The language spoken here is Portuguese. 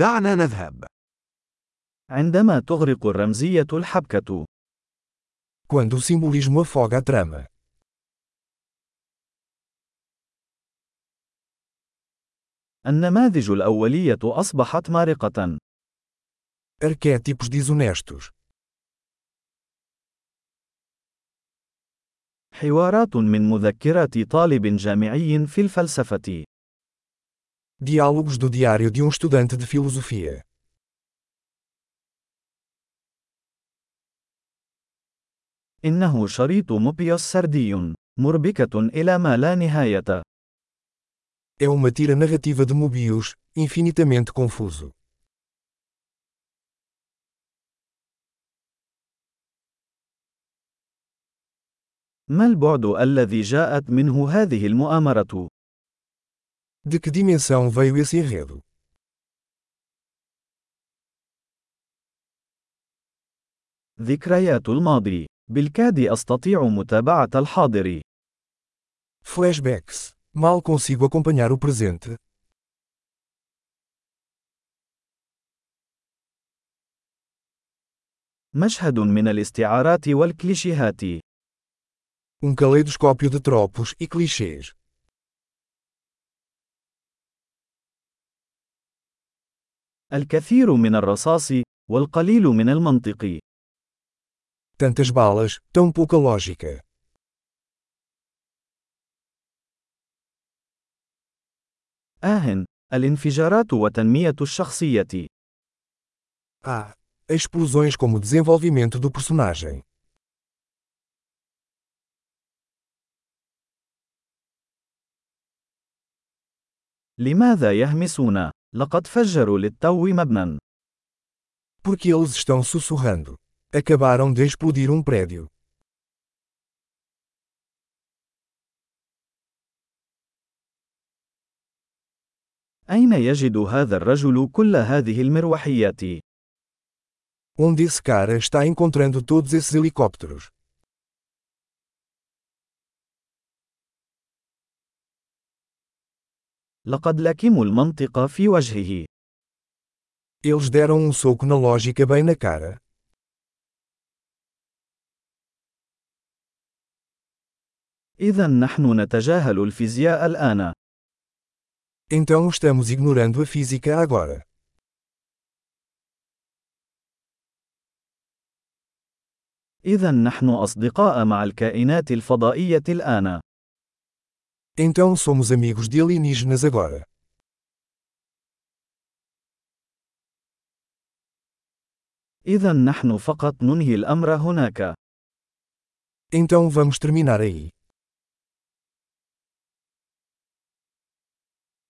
دعنا نذهب. عندما تغرق الرمزية الحبكة. Quando o simbolismo afoga a trama. النماذج الأولية أصبحت مارقة. Arquétipos desonestos. حوارات من مذكرات طالب جامعي في الفلسفة. Diálogos do diário de um estudante de filosofia. إنه شريط موبيوس سردي، مربكة إلى ما لا نهاية. É uma tira narrativa de Mobius, infinitamente confuso. ما البعد الذي جاءت منه هذه المؤامرة؟ De que dimensão veio esse enredo? ذكريات الماضي. بالكاد أستطيع متابعة الحاضر. Flashbacks. Mal consigo acompanhar o presente. مشهد من الاستعارات والكليشيهات. Um caleidoscópio de tropos e clichês. الكثير من الرصاص والقليل من المنطق. Tantas balas, tão pouca lógica. آه، الانفجارات وتنمية الشخصية. Ah, explosões como desenvolvimento do personagem. لماذا يهمسون؟ لقد فجروا للتو مبنى. Porque eles estão sussurrando. Acabaram de explodir um prédio. أين يجد هذا الرجل كل هذه المروحيات؟ Onde esse cara está encontrando todos esses helicópteros? لقد لكموا المنطق في وجهه. Eles deram um soco na lógica bem na cara. إذا نحن نتجاهل الفيزياء الآن. Então estamos ignorando a física agora. إذا نحن أصدقاء مع الكائنات الفضائية الآن. Então somos amigos de alienígenas agora. إذا نحن فقط ننهي الأمر هناك. Então vamos terminar aí.